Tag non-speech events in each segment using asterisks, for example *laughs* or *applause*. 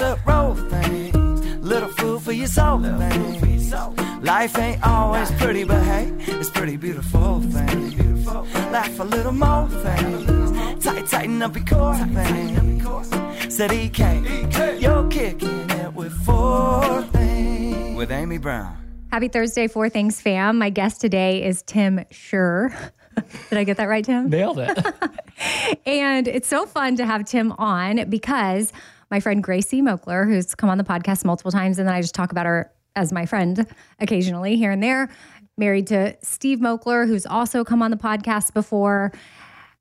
Lot. Casserole thing, little food for your soul thing. Life ain't always pretty, but hey, it's pretty beautiful thing. Laugh a little more thing. Tight, tighten up your core thing. Said EK, you're kicking it with four things. With Amy Brown. Happy Thursday, Four Things fam. My guest today is Tim Schur. *laughs* Did I get that right, Tim? Nailed it. *laughs* And it's so fun to have Tim on because my friend Gracie Moakler, who's come on the podcast multiple times, and then I just talk about her as my friend occasionally here and there, married to Steve Moakler, who's also come on the podcast before.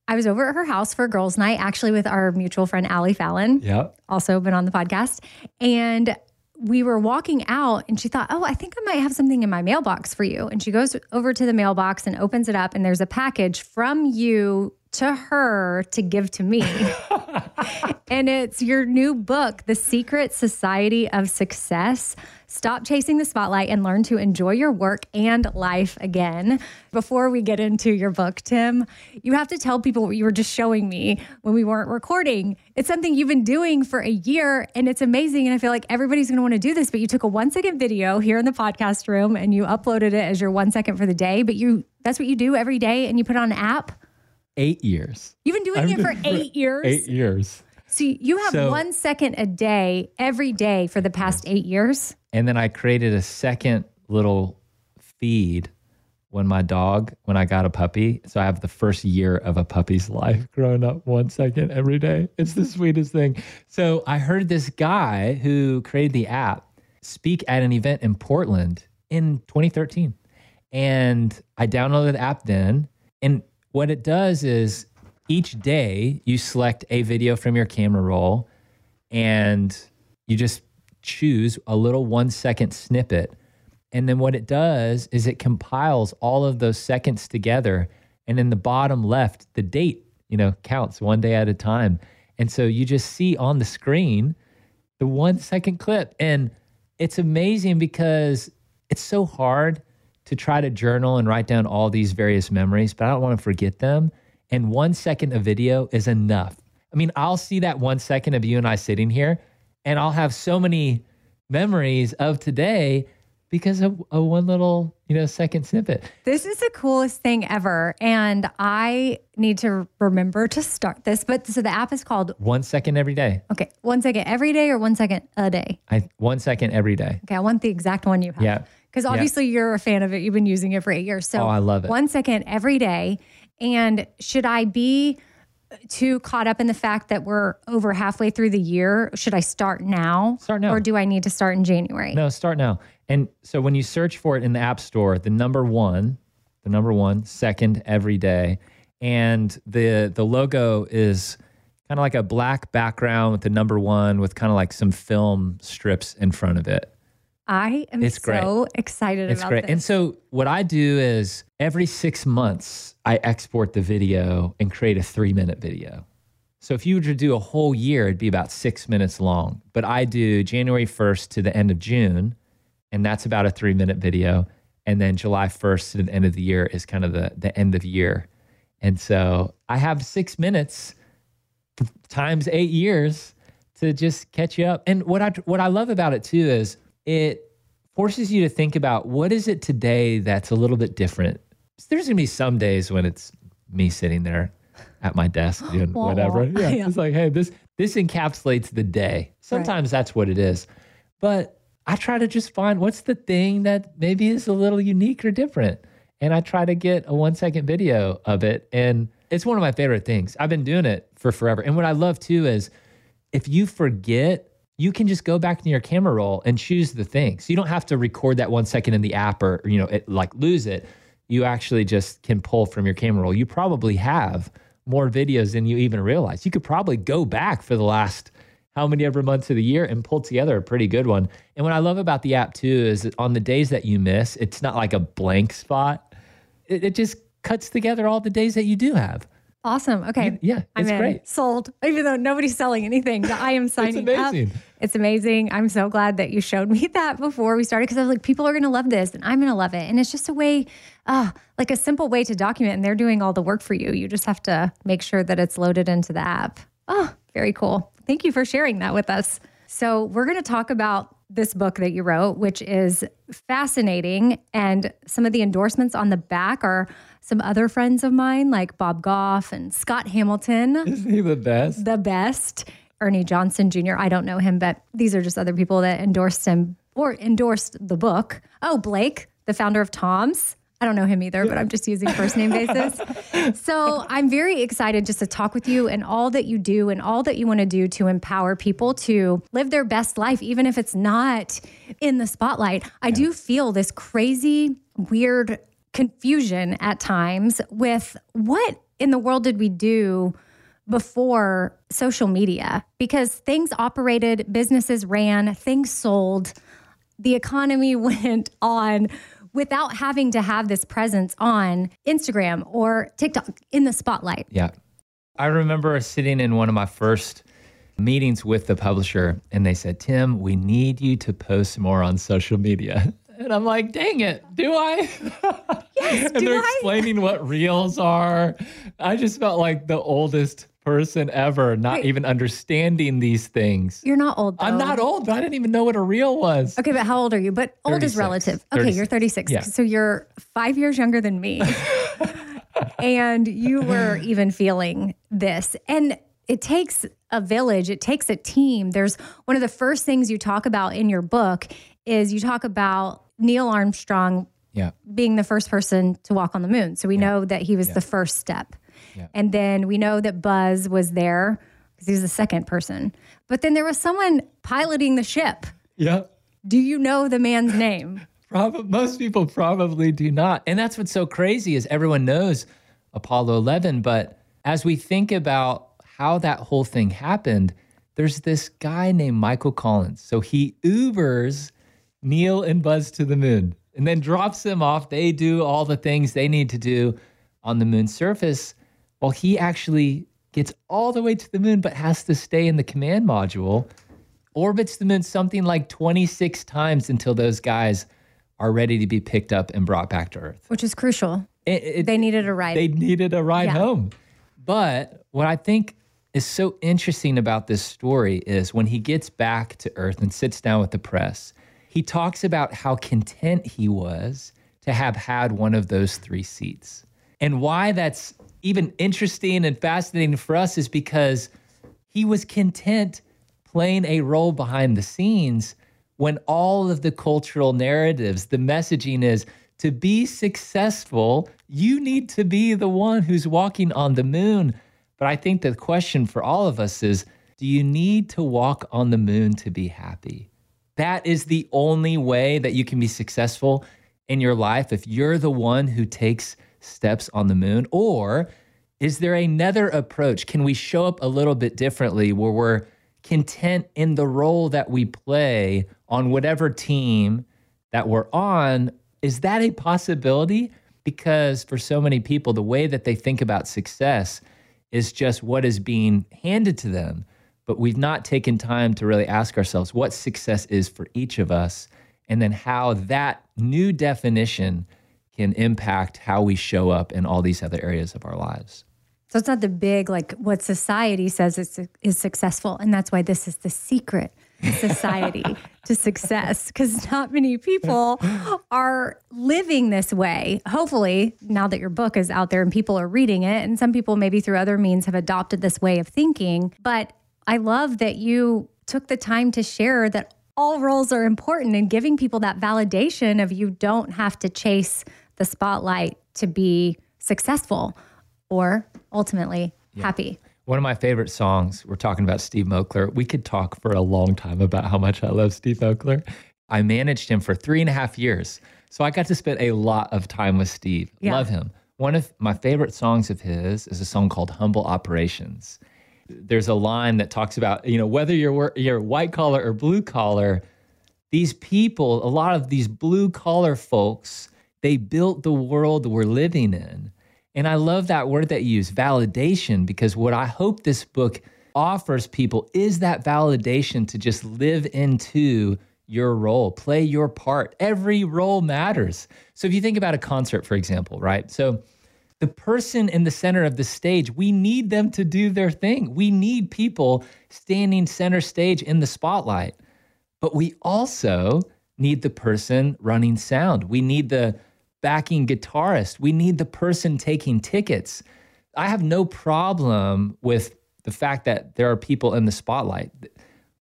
I was over at her house for girls' night, actually with our mutual friend Allie Fallon, yep. also been on the podcast. And we were walking out and she thought, Oh, I think I might have something in my mailbox for you. And she goes over to the mailbox and opens it up, and there's a package from you to her to give to me. *laughs* and it's your new book, The Secret Society of Success. Stop chasing the spotlight and learn to enjoy your work and life again. Before we get into your book, Tim, you have to tell people what you were just showing me when we weren't recording. It's something you've been doing for a year and it's amazing. And I feel like everybody's going to want to do this, but you took a one second video here in the podcast room and you uploaded it as your one second for the day. But you, that's what you do every day and you put it on an app. Eight years. You've been doing I've it for been- eight years. Eight years. So you have So- one second a day every day for the past eight years. And then I created a second little feed when my dog, when I got a puppy. So I have the first year of a puppy's life growing up one second every day. It's the mm-hmm. sweetest thing. So I heard this guy who created the app speak at an event in Portland in 2013. And I downloaded the app then. And what it does is each day you select a video from your camera roll and you just choose a little one second snippet. And then what it does is it compiles all of those seconds together. And in the bottom left, the date, you know, counts one day at a time. And so you just see on the screen the one second clip. And it's amazing because it's so hard to try to journal and write down all these various memories, but I don't want to forget them. And one second of video is enough. I mean, I'll see that one second of you and I sitting here, and I'll have so many memories of today because of a one little, you know, second snippet. This is the coolest thing ever. And I need to remember to start this. But so the app is called, One second every day. okay, one second every day or one second a day? I one second every day. Okay, I want the exact one you have. Yeah. Because obviously you're a fan of it. You've been using it for eight years. So Oh, I love it. One second every day. And should I be too caught up in the fact that we're over halfway through the year? Should I start now? Start now. Or do I need to start in January? No, start now. And so when you search for it in the App Store, the number one, the number one, second every day, and the the logo is kind of like a black background with the number one with kind of like some film strips in front of it. I am It's great. so excited It's about great. this. And so what I do is every six months I export the video and create a three minute video. So if you were to do a whole year, it'd be about six minutes long. But I do January 1st to the end of June, and that's about a three minute video. And then July 1st to the end of the year is kind of the, the end of the year. And so I have six minutes times eight years to just catch you up. And what I what I love about it too is it forces you to think about what is it today that's a little bit different. There's gonna be some days when it's me sitting there at my desk *gasps* doing whatever. Yeah, Yeah. It's like, hey, this this encapsulates the day. Sometimes that's what it is. But I try to just find what's the thing that maybe is a little unique or different. And I try to get a one second video of it. And it's one of my favorite things. I've been doing it for forever. And what I love too is if you forget, you can just go back to your camera roll and choose the thing. So you don't have to record that one second in the app or, you know, it, like lose it. You actually just can pull from your camera roll. You probably have more videos than you even realize. You could probably go back for the last how many ever months of the year and pull together a pretty good one. And what I love about the app too is that on the days that you miss, it's not like a blank spot. It, it just cuts together all the days that you do have. Awesome. Okay. Yeah, I'm it's in. great. Sold. Even though nobody's selling anything, I am *laughs* signing up. amazing. It's amazing. I'm so glad that you showed me *laughs* that before we started because I was like, people are going to love this and I'm going to love it. And it's just a way, uh, like a simple way to document, and they're doing all the work for you. You just have to make sure that it's loaded into the app. Oh, very cool. Thank you for sharing that with us. So, we're going to talk about this book that you wrote, which is fascinating. And some of the endorsements on the back are some other friends of mine, like Bob Goff and Scott Hamilton *laughs* Isn't he the best? the best. Ernie Johnson Jr. I don't know him, but these are just other people that endorsed him or endorsed the book. Oh, Blake, the founder of Tom's. I don't know him either, but I'm just using first name basis. *laughs* So I'm very excited just to talk with you and all that you do and all that you want to do to empower people to live their best life, even if it's not in the spotlight. I do feel this crazy, weird confusion at times with what in the world did we do before social media because things operated, businesses ran, things sold, the economy *laughs* went on without having to have this presence on Instagram or TikTok in the spotlight. Yeah. I remember sitting in one of my first meetings with the publisher, and they said, Tim, we need you to post more on social media. *laughs* And I'm like, dang it, do I? *laughs* Yes, and do they're I? explaining what reels are. I just felt like the oldest person ever, not Wait. even understanding these things. You're not old. Though. I'm not old, but I didn't even know what a reel was. Okay, but how old are you? But old is relative. Okay, you're 36. Yeah. So you're five years younger than me. *laughs* and you were even feeling this. And it takes a village, it takes a team. There's one of the first things you talk about in your book is you talk about Neil Armstrong Yeah. being the first person to walk on the moon. So we know that he was the first step. Yeah. And then we know that Buzz was there because he was the second person. But then there was someone piloting the ship. Yeah. Do you know the man's name? *laughs* Probably, most people probably do not. And that's what's so crazy is everyone knows Apollo 11, but as we think about how that whole thing happened, there's this guy named Michael Collins. So he Ubers Neil and Buzz to the moon and then drops them off. They do all the things they need to do on the moon's surface. While he actually gets all the way to the moon, but has to stay in the command module orbits the moon something like 26 times until those guys are ready to be picked up and brought back to Earth. Which is crucial. It- it- They needed a ride. they needed a ride Yeah. home. But what I think is so interesting about this story is when he gets back to earth and sits down with the press, he talks about how content he was to have had one of those three seats. And why that's even interesting and fascinating for us is because he was content playing a role behind the scenes when all of the cultural narratives, the messaging is to be successful, you need to be the one who's walking on the moon. But I think the question for all of us is do you need to walk on the moon to be happy? That is the only way that you can be successful in your life if you're the one who takes steps on the moon? Or is there another approach? Can we show up a little bit differently where we're content in the role that we play on whatever team that we're on? Is that a possibility? Because for so many people, the way that they think about success is just what is being handed to them. But we've not taken time to really ask ourselves what success is for each of us, and then how that new definition can impact how we show up in all these other areas of our lives. So it's not the big, like what society says is, is successful. And that's why this is the secret society *laughs* to success because not many people are living this way. Hopefully, now that your book is out there and people are reading it, and some people maybe through other means have adopted this way of thinking. But I love that you took the time to share that all roles are important and giving people that validation of you don't have to chase the spotlight to be successful or ultimately yeah. happy. One of my favorite songs, we're talking about Steve Moakler. We could talk for a long time about how much I love Steve Moakler. I managed him for three and a half years. So I got to spend a lot of time with Steve. Yeah. Love him. One of my favorite songs of his is a song called Humble Operations. There's a line that talks about, you know, whether you're you're white collar or blue collar, these people, a lot of these blue collar folks, they built the world we're living in. And I love that word that you use, validation, because what I hope this book offers people is that validation to just live into your role, play your part. Every role matters. So if you think about a concert, for example, right? So the person in the center of the stage, we need them to do their thing. We need people standing center stage in the spotlight. But we also need the person running sound. We need the backing guitarist. We need the person taking tickets. I have no problem with the fact that there are people in the spotlight.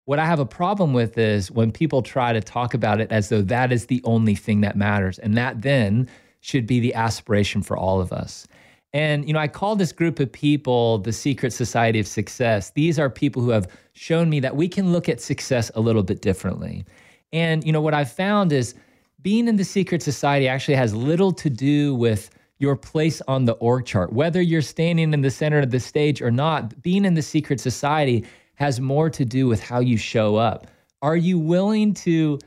What I have a problem with is when people try to talk about it as though that is the only thing that matters. And that then should be the aspiration for all of us. And, you know, I call this group of people the secret society of success. These are people who have shown me that we can look at success a little bit differently. And, you know, what I've found is being in the secret society actually has little to do with your place on the org chart. Whether you're standing in the center of the stage or not, being in the secret society has more to do with how you show up. Are you willing to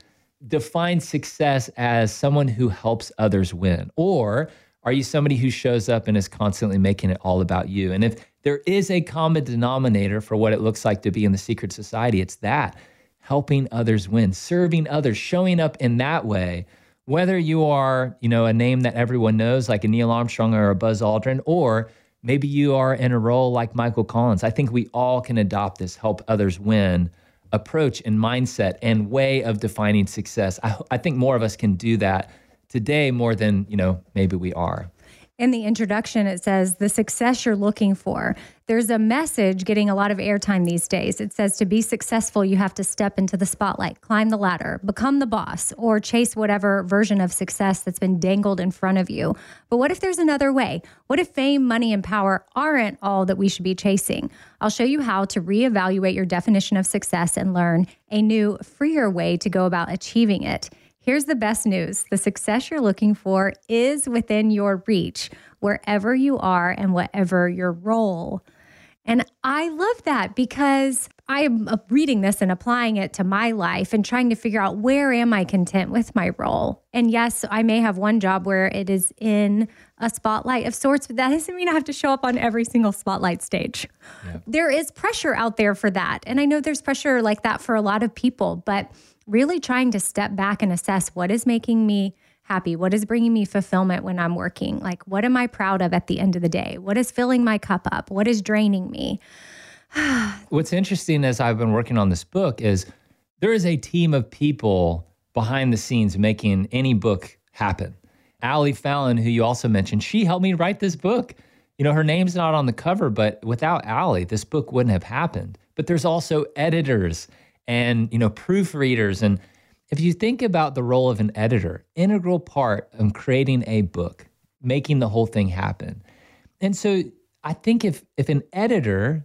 define success as someone who helps others win? Or are you somebody who shows up and is constantly making it all about you? And if there is a common denominator for what it looks like to be in the secret society, it's that helping others win, serving others, showing up in that way. Whether you are, you know, a name that everyone knows, like a Neil Armstrong or a Buzz Aldrin, or maybe you are in a role like Michael Collins. I think we all can adopt this help others win approach and mindset and way of defining success. I, I think more of us can do that today more than, you know, maybe we are in the introduction, it says the success you're looking for. There's a message getting a lot of airtime these days. It says to be successful, you have to step into the spotlight, climb the ladder, become the boss, or chase whatever version of success that's been dangled in front of you. But what if there's another way? What if fame, money, and power aren't all that we should be chasing? I'll show you how to reevaluate your definition of success and learn a new, freer way to go about achieving it. Here's the best news the success you're looking for is within your reach, wherever you are and whatever your role. And I love that because I'm uh, reading this and applying it to my life and trying to figure out where am I content with my role. And yes, I may have one job where it is in a spotlight of sorts, but that doesn't mean I have to show up on every single spotlight stage. Yeah. There is pressure out there for that. And I know there's pressure like that for a lot of people, but really trying to step back and assess what is making me happy? What is bringing me fulfillment when I'm working? Like, what am I proud of at the end of the day? What is filling my cup up? What is draining me? *sighs* What's interesting as I've been working on this book is there is a team of people behind the scenes making any book happen. Ali Fallon, who you also mentioned, she helped me write this book. You know, her name's not on the cover, but without Ali, this book wouldn't have happened. But there's also editors and, you know, proofreaders. And if you think about the role of an editor, integral part of creating a book, making the whole thing happen. And so I think if if an editor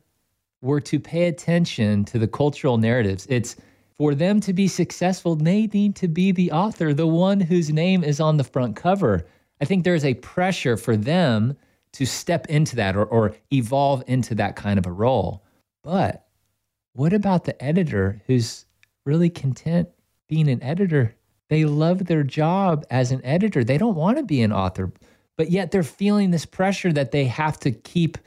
were to pay attention to the cultural narratives, it's for them to be successful, they need to be the author, the one whose name is on the front cover. I think there's a pressure for them to step into that or, or evolve into that kind of a role. But what about the editor who's really content being an editor? They love their job as an editor. They don't want to be an author, but yet they're feeling this pressure that they have to keep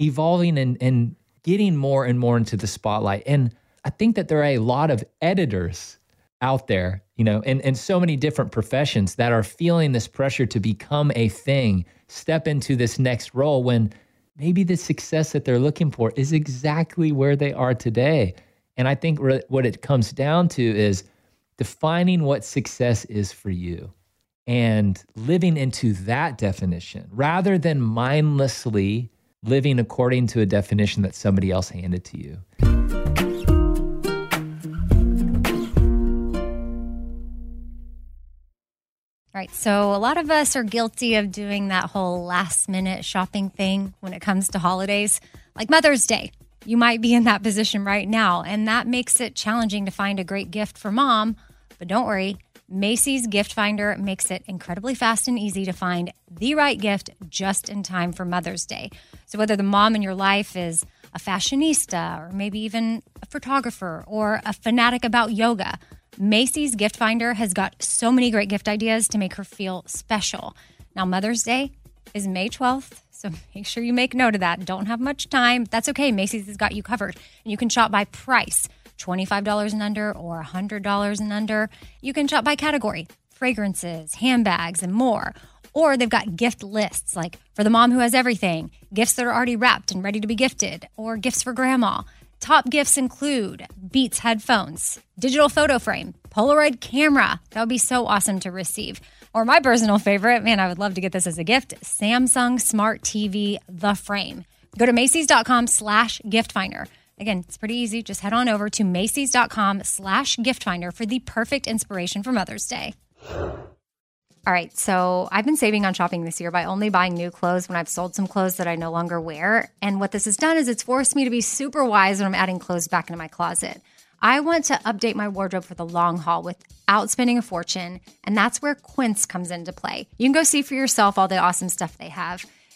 evolving and, and getting more and more into the spotlight. And I think that there are a lot of editors out there, you know, in, in so many different professions that are feeling this pressure to become a thing, step into this next role when maybe the success that they're looking for is exactly where they are today. And I think re- what it comes down to is defining what success is for you and living into that definition rather than mindlessly living according to a definition that somebody else handed to you. Right. so a lot of us are guilty of doing that whole last minute shopping thing when it comes to holidays, like Mother's Day. You might be in that position right now, and that makes it challenging to find a great gift for mom. But don't worry, Macy's Gift Finder makes it incredibly fast and easy to find the right gift just in time for Mother's Day. So, whether the mom in your life is a fashionista, or maybe even a photographer, or a fanatic about yoga, Macy's Gift Finder has got so many great gift ideas to make her feel special. Now, Mother's Day is May 12th, so *laughs* make sure you make note of that. Don't have much time. That's okay. Macy's has got you covered. And you can shop by price $25 and under or $100 and under. You can shop by category fragrances, handbags, and more. Or they've got gift lists like for the mom who has everything, gifts that are already wrapped and ready to be gifted, or gifts for grandma. Top gifts include Beats headphones, digital photo frame, Polaroid camera. That would be so awesome to receive. Or my personal favorite, man, I would love to get this as a gift, Samsung Smart TV The Frame. Go to Macy's.com slash gift finder. Again, it's pretty easy. Just head on over to Macy's.com slash gift finder for the perfect inspiration for Mother's Day. All right, so I've been saving on shopping this year by only buying new clothes when I've sold some clothes that I no longer wear. And what this has done is it's forced me to be super wise when I'm adding clothes back into my closet. I want to update my wardrobe for the long haul without spending a fortune, and that's where Quince comes into play. You can go see for yourself all the awesome stuff they have.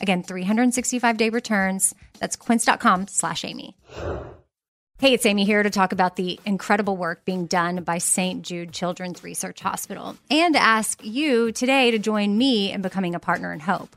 Again, 365 day returns. That's quince.com slash Amy. Hey, it's Amy here to talk about the incredible work being done by St. Jude Children's Research Hospital and ask you today to join me in becoming a partner in hope.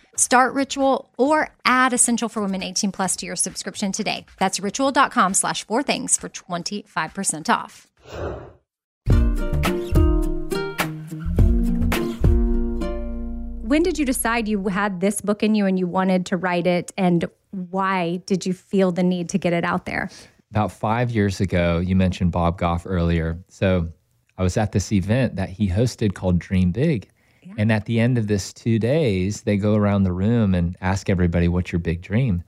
Start Ritual or add Essential for Women 18 plus to your subscription today. That's ritual.com slash four things for 25% off. When did you decide you had this book in you and you wanted to write it? And why did you feel the need to get it out there? About five years ago, you mentioned Bob Goff earlier. So I was at this event that he hosted called Dream Big. And at the end of this two days, they go around the room and ask everybody, What's your big dream?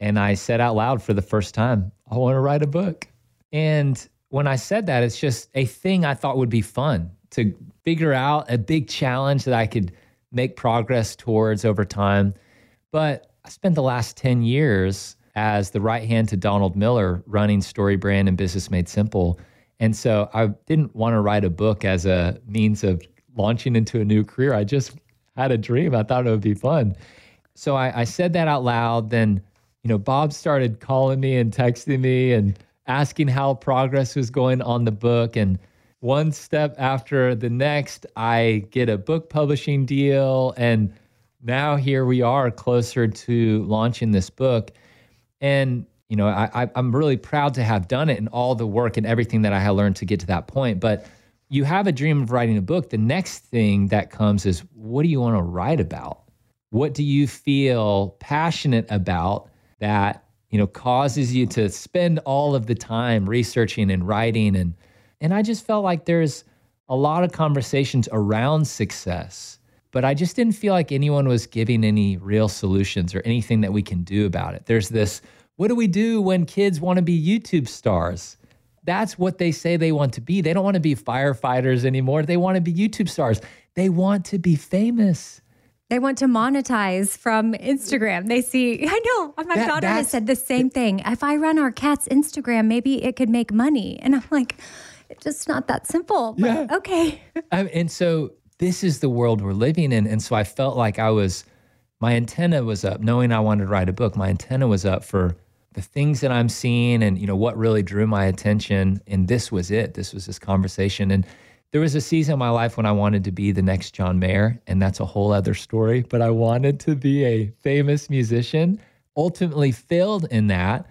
And I said out loud for the first time, I want to write a book. And when I said that, it's just a thing I thought would be fun to figure out a big challenge that I could make progress towards over time. But I spent the last 10 years as the right hand to Donald Miller running StoryBrand and Business Made Simple. And so I didn't want to write a book as a means of launching into a new career. I just had a dream. I thought it would be fun. So I, I said that out loud. Then, you know, Bob started calling me and texting me and asking how progress was going on the book. And one step after the next, I get a book publishing deal. And now here we are closer to launching this book. And, you know, I, I'm really proud to have done it and all the work and everything that I had learned to get to that point. But you have a dream of writing a book. The next thing that comes is what do you want to write about? What do you feel passionate about that, you know, causes you to spend all of the time researching and writing and and I just felt like there's a lot of conversations around success, but I just didn't feel like anyone was giving any real solutions or anything that we can do about it. There's this what do we do when kids want to be YouTube stars? That's what they say they want to be. They don't want to be firefighters anymore. They want to be YouTube stars. They want to be famous. They want to monetize from Instagram. They see, I know, my That- daughter has said the same thing. If I run our cat's Instagram, maybe it could make money. And I'm like, it's just not that simple. But Yeah. okay. Um, and so this is the world we're living in. And so I felt like I was, my antenna was up, knowing I wanted to write a book. My antenna was up for the things that I'm seeing and, you know, what really drew my attention. And this was it. This was this conversation. And there was a season in my life when I wanted to be the next John Mayer. And that's a whole other story. But I wanted to be a famous musician, ultimately failed in that.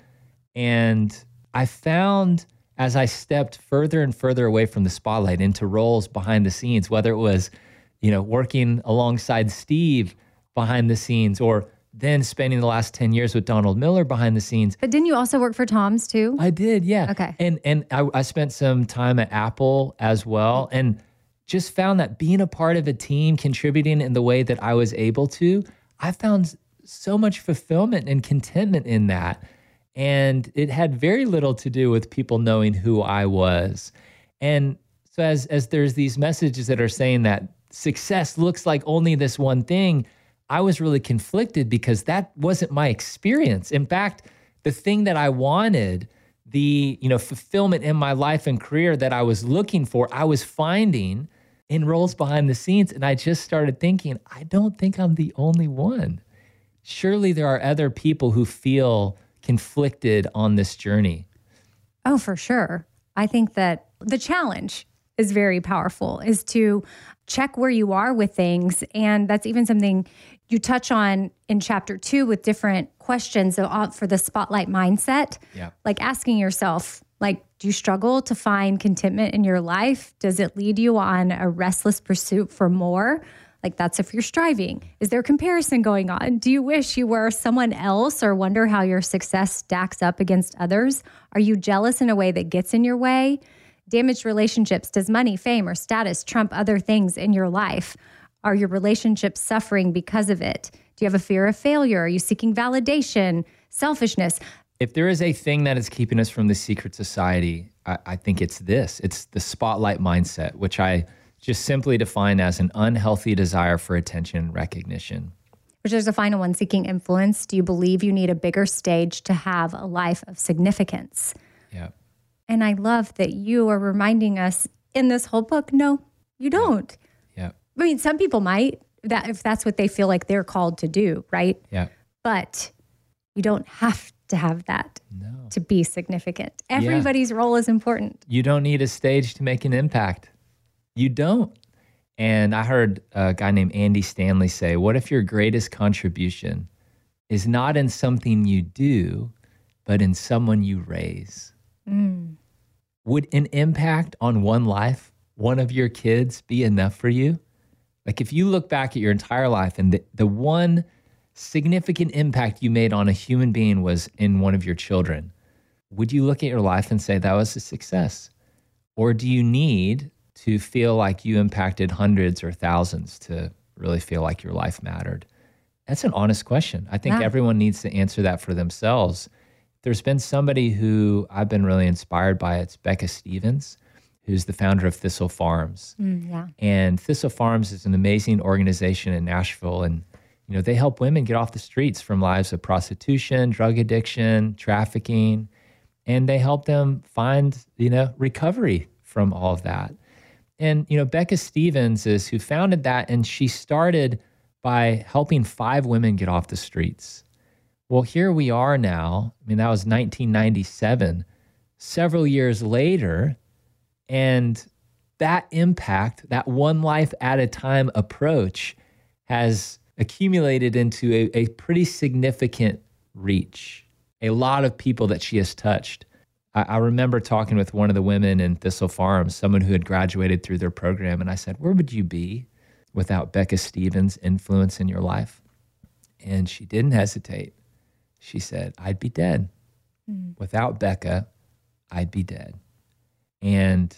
And I found as I stepped further and further away from the spotlight into roles behind the scenes, whether it was, you know, working alongside Steve behind the scenes or then spending the last 10 years with Donald Miller behind the scenes. But didn't you also work for Tom's too? I did, yeah. Okay. And and I, I spent some time at Apple as well and just found that being a part of a team, contributing in the way that I was able to, I found so much fulfillment and contentment in that. And it had very little to do with people knowing who I was. And so as as there's these messages that are saying that success looks like only this one thing, I was really conflicted because that wasn't my experience. In fact, the thing that I wanted the you know fulfillment in my life and career that I was looking for, I was finding in roles behind the scenes, and I just started thinking, I don't think I'm the only one. Surely there are other people who feel conflicted on this journey. Oh, for sure. I think that the challenge is very powerful is to check where you are with things and that's even something you touch on in chapter 2 with different questions uh, for the spotlight mindset. Yeah. Like asking yourself like do you struggle to find contentment in your life? Does it lead you on a restless pursuit for more? Like that's if you're striving. Is there comparison going on? Do you wish you were someone else or wonder how your success stacks up against others? Are you jealous in a way that gets in your way? Damaged relationships, does money, fame, or status trump other things in your life? Are your relationships suffering because of it? Do you have a fear of failure? Are you seeking validation, selfishness? If there is a thing that is keeping us from the secret society, I, I think it's this it's the spotlight mindset, which I just simply define as an unhealthy desire for attention and recognition. Which is the final one seeking influence. Do you believe you need a bigger stage to have a life of significance? Yeah. And I love that you are reminding us in this whole book no, you don't. Yeah. I mean, some people might that if that's what they feel like they're called to do, right? Yeah. But you don't have to have that No. to be significant. Everybody's role is important. You don't need a stage to make an impact. You don't. And I heard a guy named Andy Stanley say, What if your greatest contribution is not in something you do, but in someone you raise? Mm. Would an impact on one life, one of your kids, be enough for you? Like if you look back at your entire life and the, the one significant impact you made on a human being was in one of your children, would you look at your life and say that was a success? Or do you need to feel like you impacted hundreds or thousands to really feel like your life mattered? That's an honest question. I think Yeah. everyone needs to answer that for themselves. There's been somebody who I've been really inspired by. It's Becca Stevens, who's the founder of Thistle Farms. Mm, yeah. And Thistle Farms is an amazing organization in Nashville. And, you know, they help women get off the streets from lives of prostitution, drug addiction, trafficking, and they help them find, you know, recovery from all of that. And, you know, Becca Stevens is who founded that, and she started by helping five women get off the streets. Well, here we are now. I mean, that was 1997. Several years later, and that impact, that one life at a time approach, has accumulated into a, a pretty significant reach. A lot of people that she has touched. I, I remember talking with one of the women in Thistle Farms, someone who had graduated through their program, and I said, Where would you be without Becca Stevens' influence in your life? And she didn't hesitate. She said, I'd be dead. Hmm. Without Becca, I'd be dead. And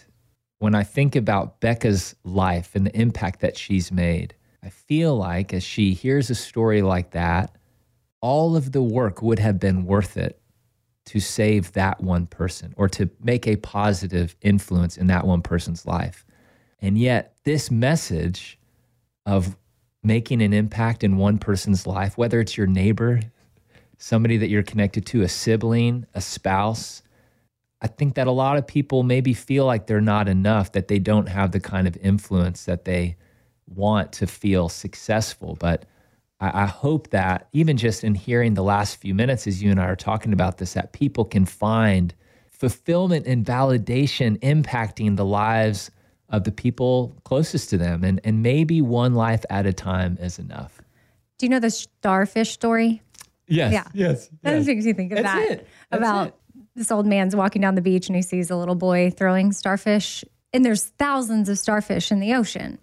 when I think about Becca's life and the impact that she's made, I feel like as she hears a story like that, all of the work would have been worth it to save that one person or to make a positive influence in that one person's life. And yet, this message of making an impact in one person's life, whether it's your neighbor, somebody that you're connected to, a sibling, a spouse, I think that a lot of people maybe feel like they're not enough, that they don't have the kind of influence that they want to feel successful. But I, I hope that even just in hearing the last few minutes as you and I are talking about this, that people can find fulfillment and validation impacting the lives of the people closest to them. And, and maybe one life at a time is enough. Do you know the starfish story? Yes. Yeah. Yes. That just makes you think of That's that. it. That's about it. This old man's walking down the beach and he sees a little boy throwing starfish. And there's thousands of starfish in the ocean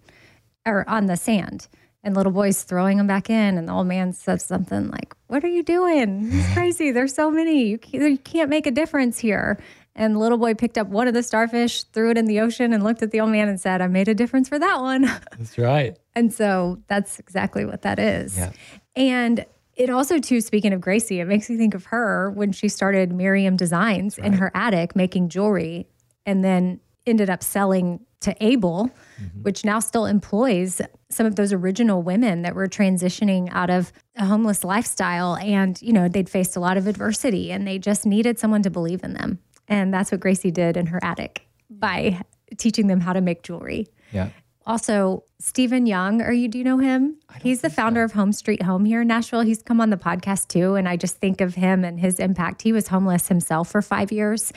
or on the sand. And little boy's throwing them back in. And the old man says something like, What are you doing? It's *laughs* crazy. There's so many. You can't, you can't make a difference here. And the little boy picked up one of the starfish, threw it in the ocean, and looked at the old man and said, I made a difference for that one. That's right. *laughs* And so that's exactly what that is. Yeah. And it also, too, speaking of Gracie, it makes me think of her when she started Miriam Designs in her attic making jewelry and then ended up selling to Able, mm-hmm. which now still employs some of those original women that were transitioning out of a homeless lifestyle. And, you know, they'd faced a lot of adversity and they just needed someone to believe in them. And that's what Gracie did in her attic by teaching them how to make jewelry. Yeah. Also, Stephen Young, are you do you know him? He's the founder of Home Street Home here in Nashville. He's come on the podcast too, and I just think of him and his impact. He was homeless himself for 5 years,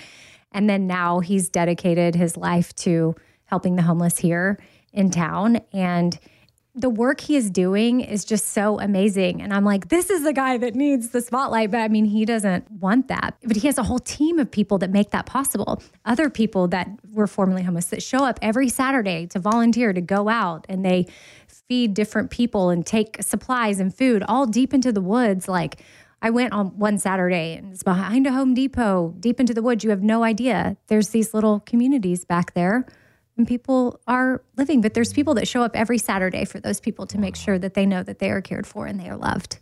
and then now he's dedicated his life to helping the homeless here in town and the work he is doing is just so amazing. And I'm like, this is the guy that needs the spotlight. But I mean, he doesn't want that. But he has a whole team of people that make that possible. Other people that were formerly homeless that show up every Saturday to volunteer to go out and they feed different people and take supplies and food all deep into the woods. Like, I went on one Saturday and it's behind a Home Depot, deep into the woods. You have no idea. There's these little communities back there and people are living. But there's people that show up every Saturday for those people to make sure that they know that they are cared for and they are loved.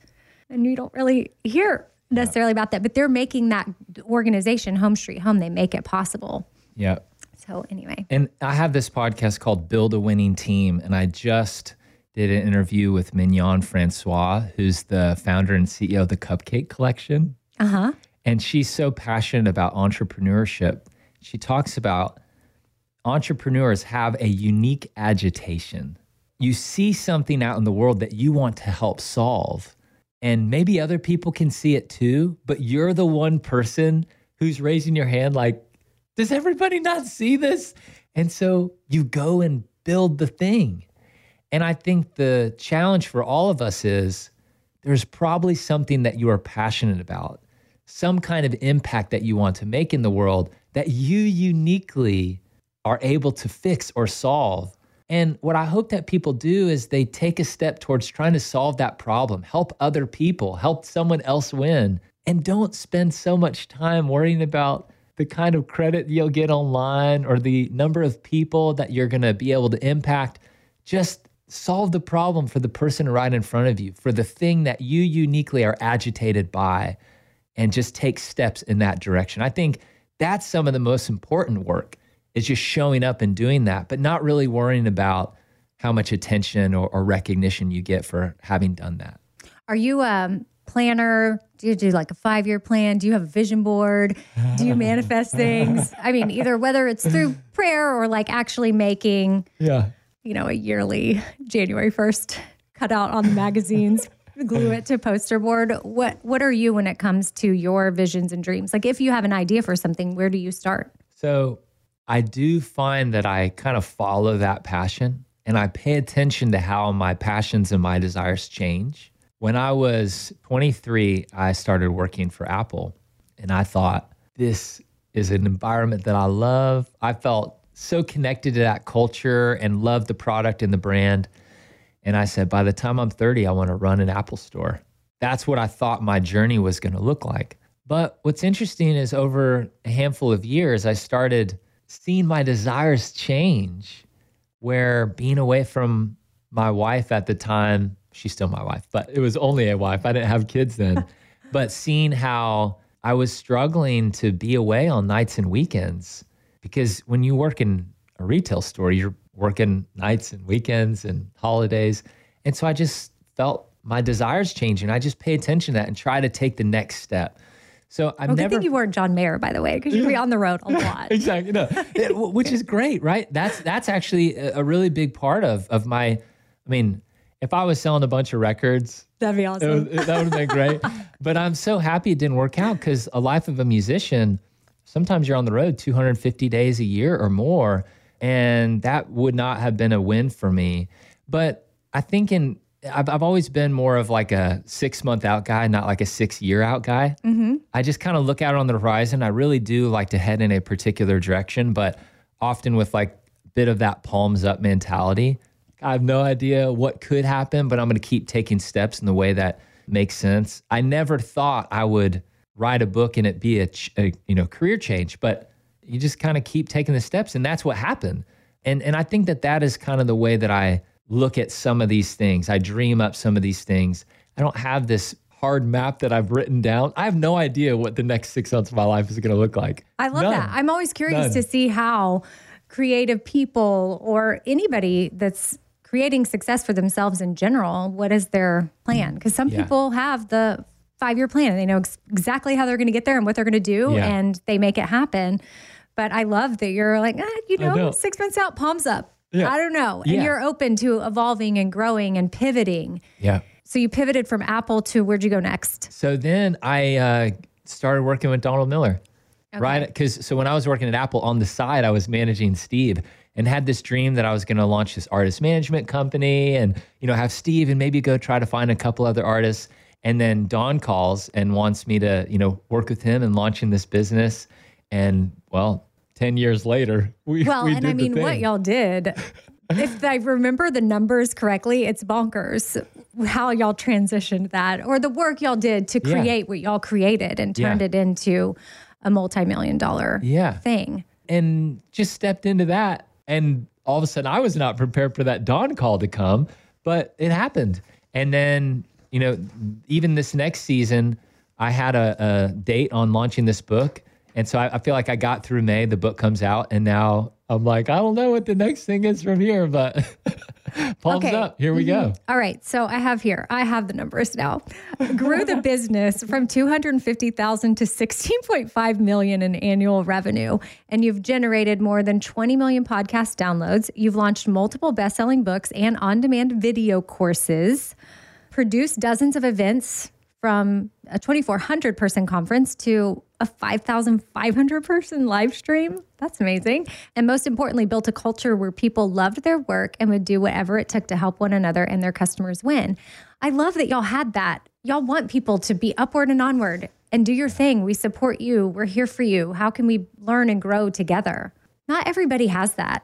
And you don't really hear necessarily about that, but they're making that organization, Home Street Home, they make it possible. Yeah. So, anyway, And I have this podcast called Build a Winning Team, and I just did an interview with Mignon Francois, who's the founder and CEO of the Cupcake Collection. uh huh. And she's so passionate about entrepreneurship. She talks about entrepreneurs have a unique agitation. You see something out in the world that you want to help solve, and maybe other people can see it too, but you're the one person who's raising your hand like, does everybody not see this? And so you go and build the thing. And I think the challenge for all of us is there's probably something that you are passionate about, some kind of impact that you want to make in the world that you uniquely are able to fix or solve. And what I hope that people do is they take a step towards trying to solve that problem, help other people, help someone else win, and don't spend so much time worrying about the kind of credit you'll get online or the number of people that you're going to be able to impact. Just solve the problem for the person right in front of you, for the thing that you uniquely are agitated by, and just take steps in that direction. I think that's some of the most important work is just showing up and doing that, but not really worrying about how much attention or, or recognition you get for having done that. Are you a um, planner? Do you do like a five year plan? Do you have a vision board? Do you manifest things? *laughs* I mean, either whether it's through prayer or like actually making, Yeah. you know, a yearly January 1st cutout on the magazines, *laughs* glue it to poster board. What what are you when it comes to your visions and dreams? Like if you have an idea for something, where do you start? So I do find that I kind of follow that passion and I pay attention to how my passions and my desires change. When I was 23, I started working for Apple and I thought, this is an environment that I love. I felt so connected to that culture and loved the product and the brand. And I said, by the time I'm 30, I want to run an Apple store. That's what I thought my journey was going to look like. But what's interesting is over a handful of years, I started seeing my desires change, where being away from my wife at the time, she's still my wife, but it was only a wife. I didn't have kids then. *laughs* but seeing how I was struggling to be away on nights and weekends, because when you work in a retail store, you're working nights and weekends and holidays. And so I just felt my desires changing. I just pay attention to that and try to take the next step. So I'm Oh, good never thing you weren't John Mayer, by the way, because you'd be on the road a *laughs* lot. exactly no It- which is great right that's that's actually a, really big part of of my i mean if i was selling a bunch of records That'd be awesome. that would have been great *laughs* but i'm so happy it didn't work out because a life of a musician sometimes you're on the road 250 days a year or more and that would not have been a win for me but i think in I've, I've always been more of like a six month out guy, not like a six year out guy. Mm-hmm. I just kind of look out on the horizon. I really do like to head in a particular direction, but often with like a bit of that palms up mentality. I have no idea what could happen, but I'm going to keep taking steps in the way that makes sense. I never thought I would write a book and it be a, ch- a you know career change, but you just kind of keep taking the steps, and that's what happened. And and I think that that is kind of the way that I look at some of these things. I dream up some of these things. I don't have this hard map that I've written down. I have no idea what the next six months of my life is going to look like. I love None. that. I'm always curious None. to see how creative people or anybody that's creating success for themselves in general, what is their plan? Because some Yeah. people have the five year plan and they know ex- exactly how they're going to get there and what they're going to do Yeah. and they make it happen. But I love that you're like, ah, you know, know. six months out, palms up. Yeah. I don't know. And Yeah. you're open to evolving and growing and pivoting. Yeah. So you pivoted from Apple to where'd you go next? So then I uh, started working with Donald Miller, right? Because so when I was working at Apple on the side, I was managing Steve and had this dream that I was going to launch this artist management company and you know have Steve and maybe go try to find a couple other artists. And then Don calls and wants me to you know work with him and launching this business. And well, ten years later, we Well, we and I mean, what y'all did, if I remember the numbers correctly, it's bonkers how y'all transitioned that or the work y'all did to Yeah. create what y'all created and turned Yeah. it into a multi million dollar Yeah. thing. and just stepped into that. And all of a sudden, I was not prepared for that Don call to come, but it happened. And then, you know, even this next season, I had a, a date on launching this book. And so I, I feel like I got through May, the book comes out, and now I'm like, I don't know what the next thing is from here, but *laughs* palms Okay. up. Here we go. Mm-hmm. All right, so I have here. I have the numbers now. *laughs* Grew the business from 250,000 to 16.5 million in annual revenue and you've generated more than 20 million podcast downloads. You've launched multiple best-selling books and on-demand video courses. Produced dozens of events from a 2400 person conference to a 5500 person live stream. That's amazing. And most importantly, built a culture where people loved their work and would do whatever it took to help one another and their customers win. I love that y'all had that. Y'all want people to be upward and onward and do your thing. We support you. We're here for you. How can we learn and grow together? Not everybody has that.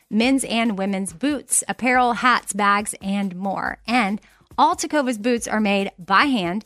men's and women's boots, apparel, hats, bags, and more. And all Tecovas boots are made by hand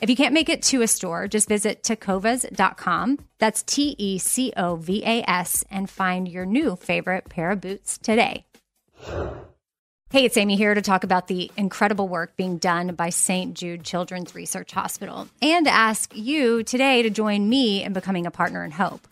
If you can't make it to a store, just visit tecovas.com. That's T E C O V A S and find your new favorite pair of boots today. Hey, it's Amy here to talk about the incredible work being done by St. Jude Children's Research Hospital and ask you today to join me in becoming a partner in hope.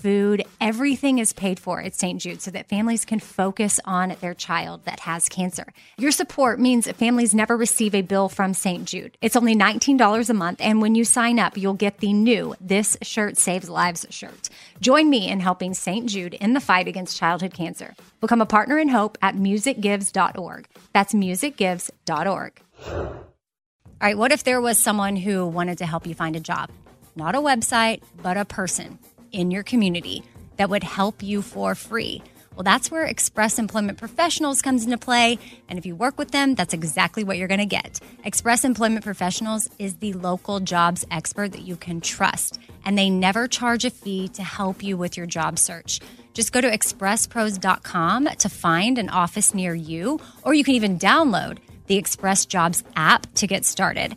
food, everything is paid for at St. Jude so that families can focus on their child that has cancer. Your support means families never receive a bill from St. Jude. It's only $19 a month, and when you sign up, you'll get the new This Shirt Saves Lives shirt. Join me in helping St. Jude in the fight against childhood cancer. Become a partner in hope at musicgives.org. That's musicgives.org. All right, what if there was someone who wanted to help you find a job? Not a website, but a person in your community that would help you for free. Well, that's where Express Employment Professionals comes into play. And if you work with them, that's exactly what you're going to get. Express Employment Professionals is the local jobs expert that you can trust, and they never charge a fee to help you with your job search. Just go to expresspros.com to find an office near you, or you can even download the Express Jobs app to get started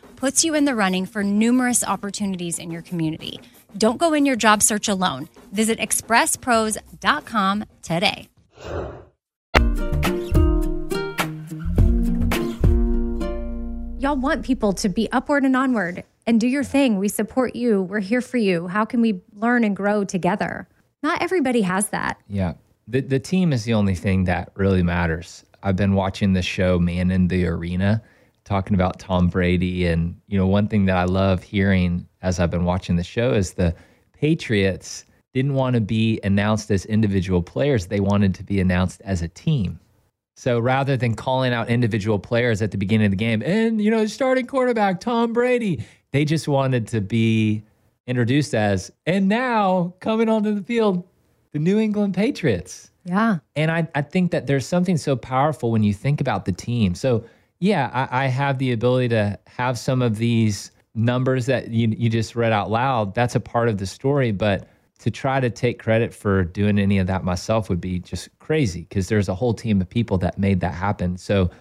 puts you in the running for numerous opportunities in your community. Don't go in your job search alone. Visit expresspros.com today. Y'all want people to be upward and onward and do your thing. We support you. We're here for you. How can we learn and grow together? Not everybody has that. Yeah. The, the team is the only thing that really matters. I've been watching the show Man in the Arena talking about Tom Brady. And, you know, one thing that I love hearing as I've been watching the show is the Patriots didn't want to be announced as individual players, they wanted to be announced as a team. So rather than calling out individual players at the beginning of the game and, you know, starting quarterback, Tom Brady, they just wanted to be introduced as, and now coming onto the field, the New England Patriots. Yeah. And I, I think that there's something so powerful when you think about the team. So, yeah, I, I have the ability to have some of these numbers that you, you just read out loud. That's a part of the story. But to try to take credit for doing any of that myself would be just crazy because there's a whole team of people that made that happen. So,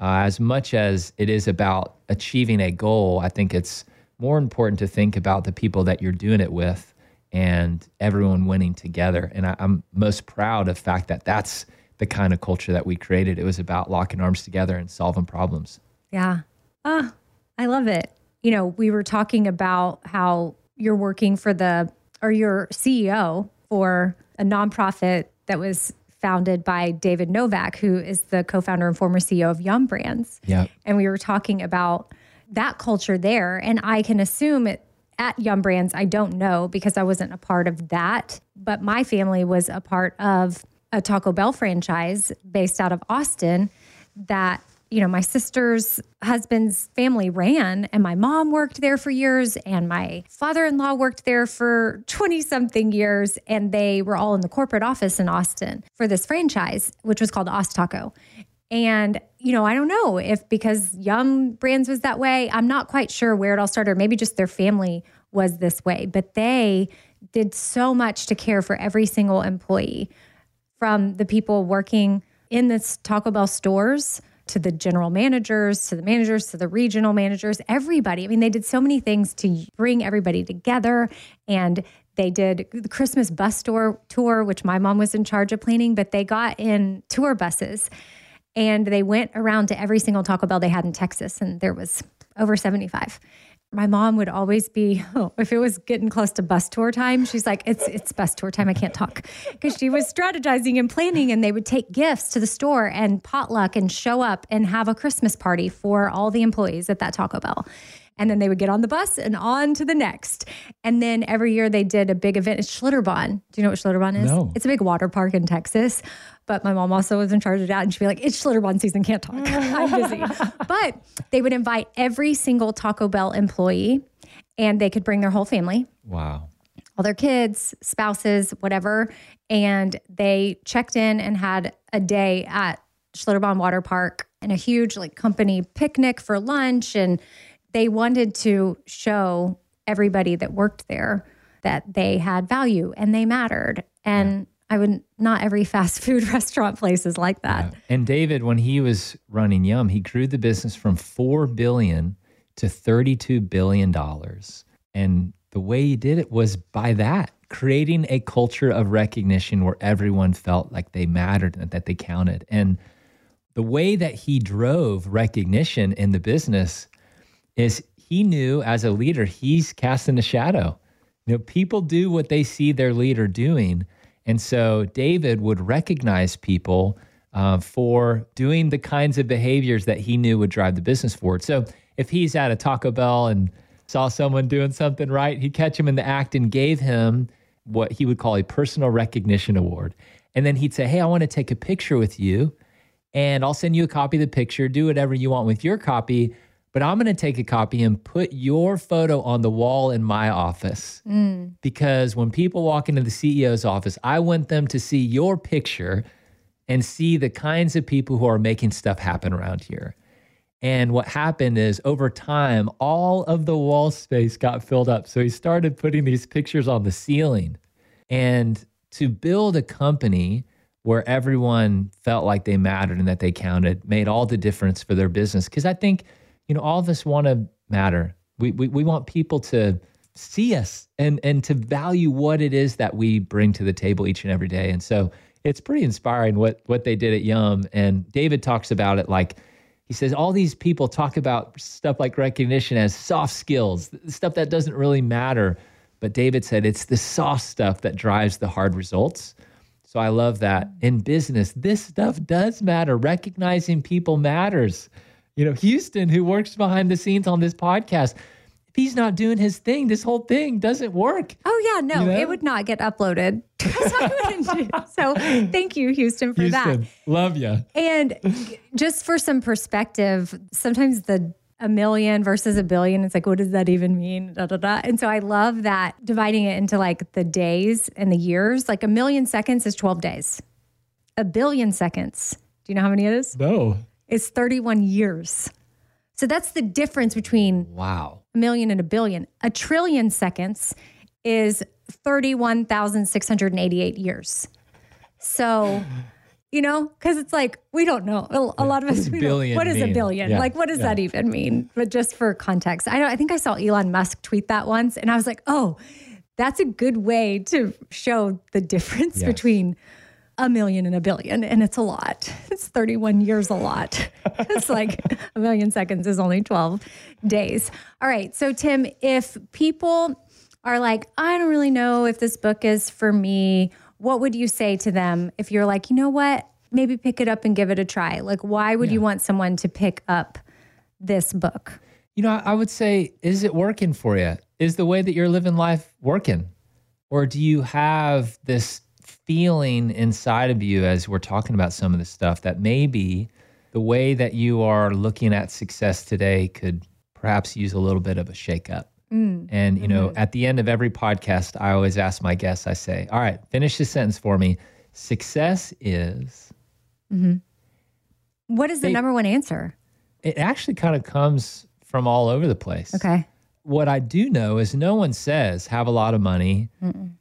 uh, as much as it is about achieving a goal, I think it's more important to think about the people that you're doing it with and everyone winning together. And I, I'm most proud of the fact that that's the kind of culture that we created. It was about locking arms together and solving problems. Yeah. Ah, I love it. You know, we were talking about how you're working for the, or you're CEO for a nonprofit that was founded by David Novak, who is the co founder and former CEO of Yum Brands. Yeah. And we were talking about that culture there. And I can assume it at Yum Brands, I don't know because I wasn't a part of that, but my family was a part of a Taco Bell franchise based out of Austin that you know my sister's husband's family ran and my mom worked there for years and my father-in-law worked there for 20 something years and they were all in the corporate office in Austin for this franchise which was called Ost Taco. And you know I don't know if because Yum! Brands was that way I'm not quite sure where it all started. Maybe just their family was this way. But they did so much to care for every single employee from the people working in this Taco Bell stores to the general managers, to the managers, to the regional managers, everybody. I mean, they did so many things to bring everybody together. And they did the Christmas bus tour, tour, which my mom was in charge of planning, but they got in tour buses and they went around to every single Taco Bell they had in Texas. And there was over 75 my mom would always be oh, *laughs* if it was getting close to bus tour time she's like it's it's bus tour time i can't talk. Because she was strategizing and planning and they would take gifts to the store and potluck and show up and have a christmas party for all the employees at that taco bell and then they would get on the bus and on to the next. And then every year they did a big event. It's Schlitterbahn. Do you know what Schlitterbahn is? No. It's a big water park in Texas. But my mom also was in charge of that. And she'd be like, it's Schlitterbahn season, can't talk. *laughs* I'm busy. but they would invite every single Taco Bell employee and they could bring their whole family Wow. all their kids, spouses, whatever. And they checked in and had a day at Schlitterbahn Water Park and a huge like company picnic for lunch. And they wanted to show everybody that worked there that they had value and they mattered. And I would not every *laughs* fast food restaurant place is like that. And David, when he was running Yum, he grew the business from four billion to thirty-two billion dollars. And the way he did it was by that, creating a culture of recognition where everyone felt like they mattered and that they counted. And the way that he drove recognition in the business is he knew as a leader, he's casting a shadow. You know, people do what they see their leader doing. And so David would recognize people uh, for doing the kinds of behaviors that he knew would drive the business forward. So if he's at a Taco Bell and saw someone doing something right, he'd catch him in the act and gave him what he would call a personal recognition award. And then he'd say, Hey, I want to take a picture with you and I'll send you a copy of the picture. Do whatever you want with your copy, but I'm going to take a copy and put your photo on the wall in my office. Mm. Because when people walk into the CEO's office, I want them to see your picture and see the kinds of people who are making stuff happen around here. And what happened is over time, all of the wall space got filled up. So he started putting these pictures on the ceiling. And to build a company where everyone felt like they mattered and that they counted made all the difference for their business. Because I think, you know, all of us want to matter. We, we, we want people to see us and, and to value what it is that we bring to the table each and every day. And so it's pretty inspiring what, what they did at Yum. And David talks about it like, he says all these people talk about stuff like recognition as soft skills, stuff that doesn't really matter. But David said it's the soft stuff that drives the hard results. So I love that. In business, this stuff does matter. Recognizing people matters. You know, Houston, who works behind the scenes on this podcast, if he's not doing his thing, this whole thing doesn't work. Oh yeah, no, You know? it would not get uploaded. *laughs* So I wouldn't do- *laughs* so thank you, Houston, for that. Love you. And just for some perspective, sometimes the a million versus a billion, it's like, what does that even mean? Da, da, da. And so I love that dividing it into like the days and the years. Like a million seconds is 12 days. A billion seconds, do you know how many it is? No. It's 31 years. So that's the difference between Wow. a million and a billion. A trillion seconds is 31,688 years. So, you know, because it's like, we don't know. A, a lot of us, we don't- billion what is a billion? Yeah, Like, what does yeah. that even mean? But just for context, I, don't- I think I saw Elon Musk tweet that once and I was like, oh, that's a good way to show the difference Yes. between a million and a billion. And it's a lot. *laughs* It's 31 years a lot. *laughs* it's like a million seconds is only 12 days. All right. So, Tim, if people are like, I don't really know if this book is for me, what would you say to them if you're like, you know what? Maybe pick it up and give it a try. Like, why would you want someone to pick up this book? You know, I would say, is it working for you? Is the way that you're living life working? Or do you have this feeling inside of you as we're talking about some of this stuff that maybe the way that you are looking at success today could perhaps use a little bit of a shakeup? Mm. And, you know, mm-hmm. at the end of every podcast, I always ask my guests, I say, all right, finish this sentence for me. Success is, mm-hmm. What is the They- number one answer? it actually kind of comes from all over the place. Okay. what I do know is no one says have a lot of money,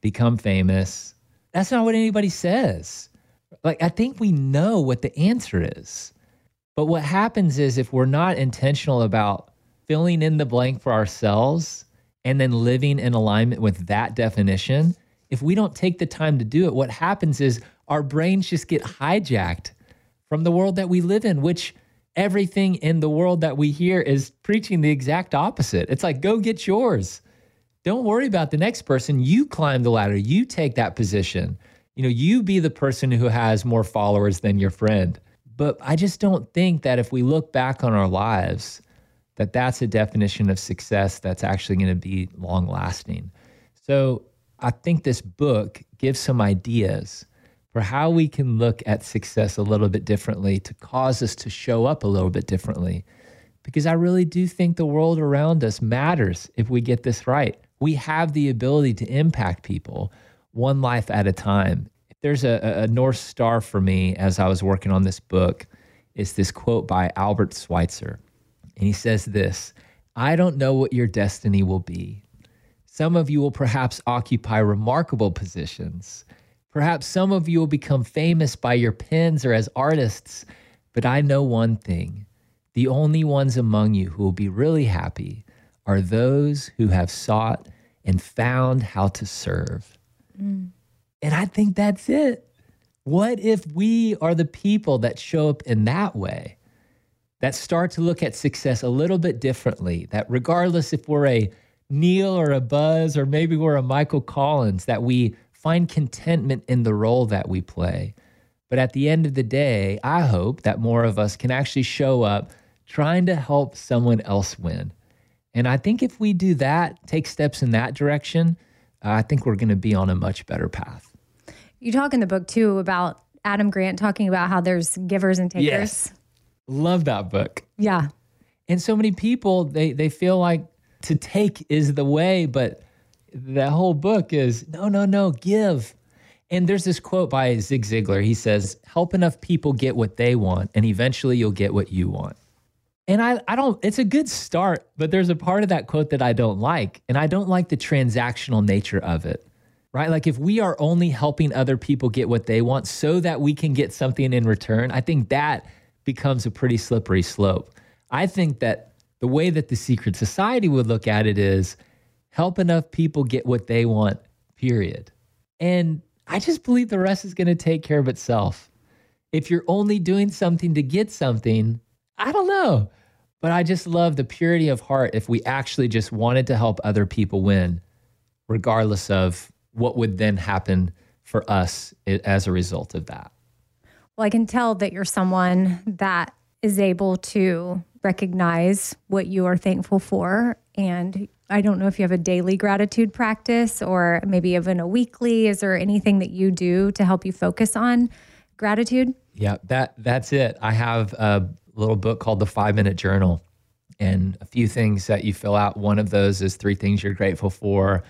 become famous. That's not what anybody says. Like, I think we know what the answer is. But what happens is if we're not intentional about filling in the blank for ourselves and then living in alignment with that definition, if we don't take the time to do it, what happens is our brains just get hijacked from the world that we live in, which everything in the world that we hear is preaching the exact opposite. It's like, go get yours. Don't worry about the next person. You climb the ladder, you take that position. You know, you be the person who has more followers than your friend. But I just don't think that if we look back on our lives, that that's a definition of success that's actually going to be long lasting. So I think this book gives some ideas for how we can look at success a little bit differently to cause us to show up a little bit differently. Because I really do think the world around us matters if we get this right. We have the ability to impact people one life at a time. There's a, a- a North Star for me as I was working on this book, it's this quote by Albert Schweitzer. And he says this I don't know what your destiny will be. Some of you will perhaps occupy remarkable positions. Perhaps some of you will become famous by your pens or as artists, but I know one thing the only ones among you who will be really happy are those who have sought and found how to serve. Mm. And I think that's it. What if we are the people that show up in that way, that start to look at success a little bit differently, that regardless if we're a Neil or a Buzz or maybe we're a Michael Collins, that we find contentment in the role that we play. But at the end of the day, I hope that more of us can actually show up trying to help someone else win. And I think if we do that, take steps in that direction, uh, I think we're going to be on a much better path. You talk in the book too about Adam Grant talking about how there's givers and takers. Yes. Love that book. Yeah. And so many people they they feel like to take is the way, but the whole book is no, no, no, give. And there's this quote by Zig Ziglar. He says, "Help enough people get what they want, and eventually you'll get what you want." And I, I don't. It's a good start, but there's a part of that quote that I don't like, and I don't like the transactional nature of it. Right? Like if we are only helping other people get what they want so that we can get something in return, I think that becomes a pretty slippery slope. I think that the way that the secret society would look at it is help enough people get what they want, period. And I just believe the rest is going to take care of itself. If you're only doing something to get something, I don't know. But I just love the purity of heart if we actually just wanted to help other people win, regardless of what would then happen for us as a result of that. Well, I can tell that you're someone that is able to recognize what you are thankful for. And I don't know if you have a daily gratitude practice or maybe even a weekly. Is there anything that you do to help you focus on gratitude? Yeah, that that's it. I have a little book called The Five Minute Journal, and a few things that you fill out. One of those is three things you're grateful for,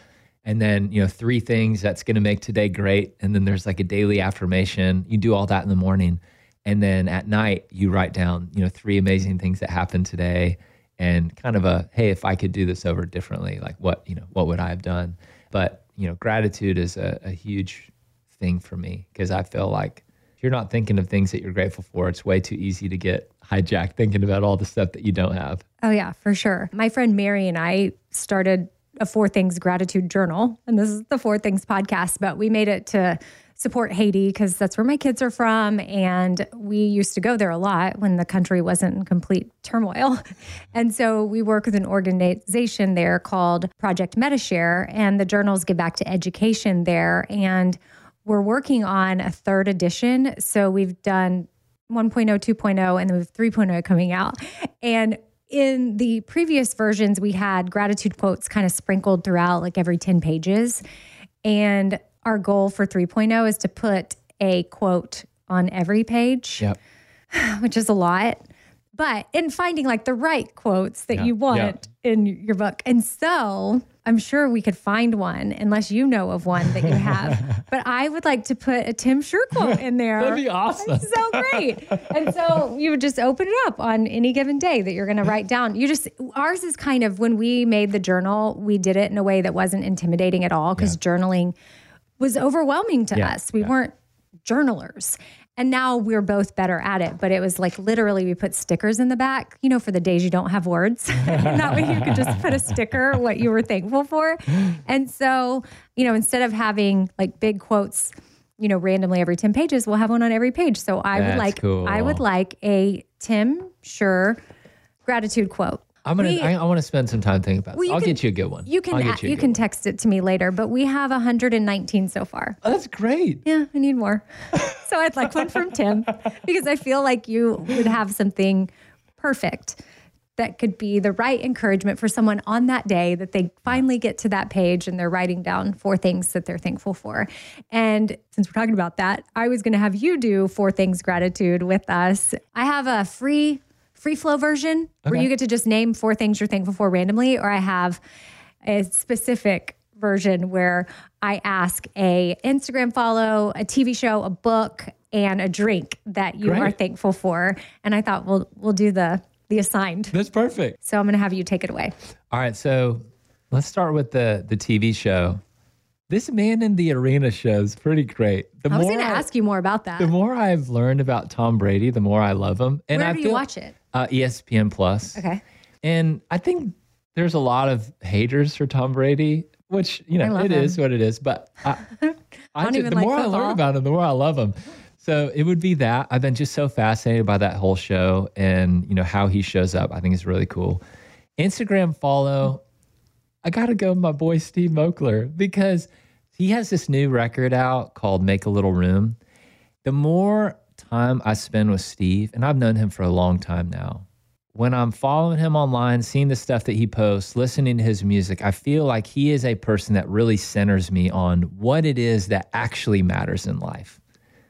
and then you know three things that's going to make today great. And then there's like a daily affirmation. You do all that in the morning, and then at night you write down you know three amazing things that happened today, and kind of a hey, if I could do this over differently, like what you know what would I have done? But you know, gratitude is a, a huge thing for me because I feel like if you're not thinking of things that you're grateful for, it's way too easy to get hijacked thinking about all the stuff that you don't have. Oh, yeah, for sure. My friend Mary and I started a Four Things Gratitude Journal, and this is the Four Things podcast, but we made it to support Haiti because that's where my kids are from. And we used to go there a lot when the country wasn't in complete turmoil. *laughs* And so we work with an organization there called Project MetaShare, and the journals give back to education there. And we're working on a third edition. So we've done 1.0, 2.0, and then we have 3.0 coming out. And in the previous versions, we had gratitude quotes kind of sprinkled throughout, like every 10 pages. And our goal for 3.0 is to put a quote on every page, Yep. *sighs* which is a lot. But in finding like the right quotes that Yeah, you want in your book. And so I'm sure we could find one, unless you know of one that you have. *laughs* but I would like to put a Tim Schurrer quote in there. That'd be awesome. so great. And so you would just open it up on any given day that you're going to write down. You just, ours is kind of when we made the journal, we did it in a way that wasn't intimidating at all because journaling was overwhelming to Yeah, us. We yeah. weren't journalers. And now we're both better at it. But it was like literally we put stickers in the back, you know, for the days you don't have words. and *laughs* that way you could just put a sticker what you were thankful for. And so, you know, instead of having like big quotes, you know, randomly every 10 pages, we'll have one on every page. So I would like cool. I would like a Tim Schurrer gratitude quote. I'm gonna. We- I, I want to spend some time thinking about. Well, this. I'll can- get you a good one. You can you. you can one. text it to me later, but we have 119 so far. Oh, that's great. Yeah, I need more. *laughs* so I'd like one from Tim because I feel like you would have something perfect that could be the right encouragement for someone on that day that they finally get to that page and they're writing down four things that they're thankful for. And since we're talking about that, I was going to have you do four things gratitude with us. I have a free free flow version where you get to just name four things you're thankful for randomly or I have a specific version where I ask a Instagram follow, a TV show, a book, and a drink that you Great. are thankful for. And I thought we'll we'll do the the assigned. That's perfect. So I'm gonna have you take it away. All right, so let's start with the the TV show. This man in the arena show is pretty great. The I was going to ask you more about that. the more I've learned about Tom Brady, the more I love him. And Where I do feel, you watch it? Uh, ESPN Plus. Okay. And I think there's a lot of haters for Tom Brady, which you know it is him. what it is. But *laughs* I, I, don't ju- even the like more I learn about him, the more I love him. So it would be that. I've been just so fascinated by that whole show and you know how he shows up. I think it's really cool. Instagram follow. I gotta go with my boy Steve Moakler because he has this new record out called Make a Little Room. The more time I spend with Steve, and I've known him for a long time now, when I'm following him online, seeing the stuff that he posts, listening to his music, I feel like he is a person that really centers me on what it is that actually matters in life.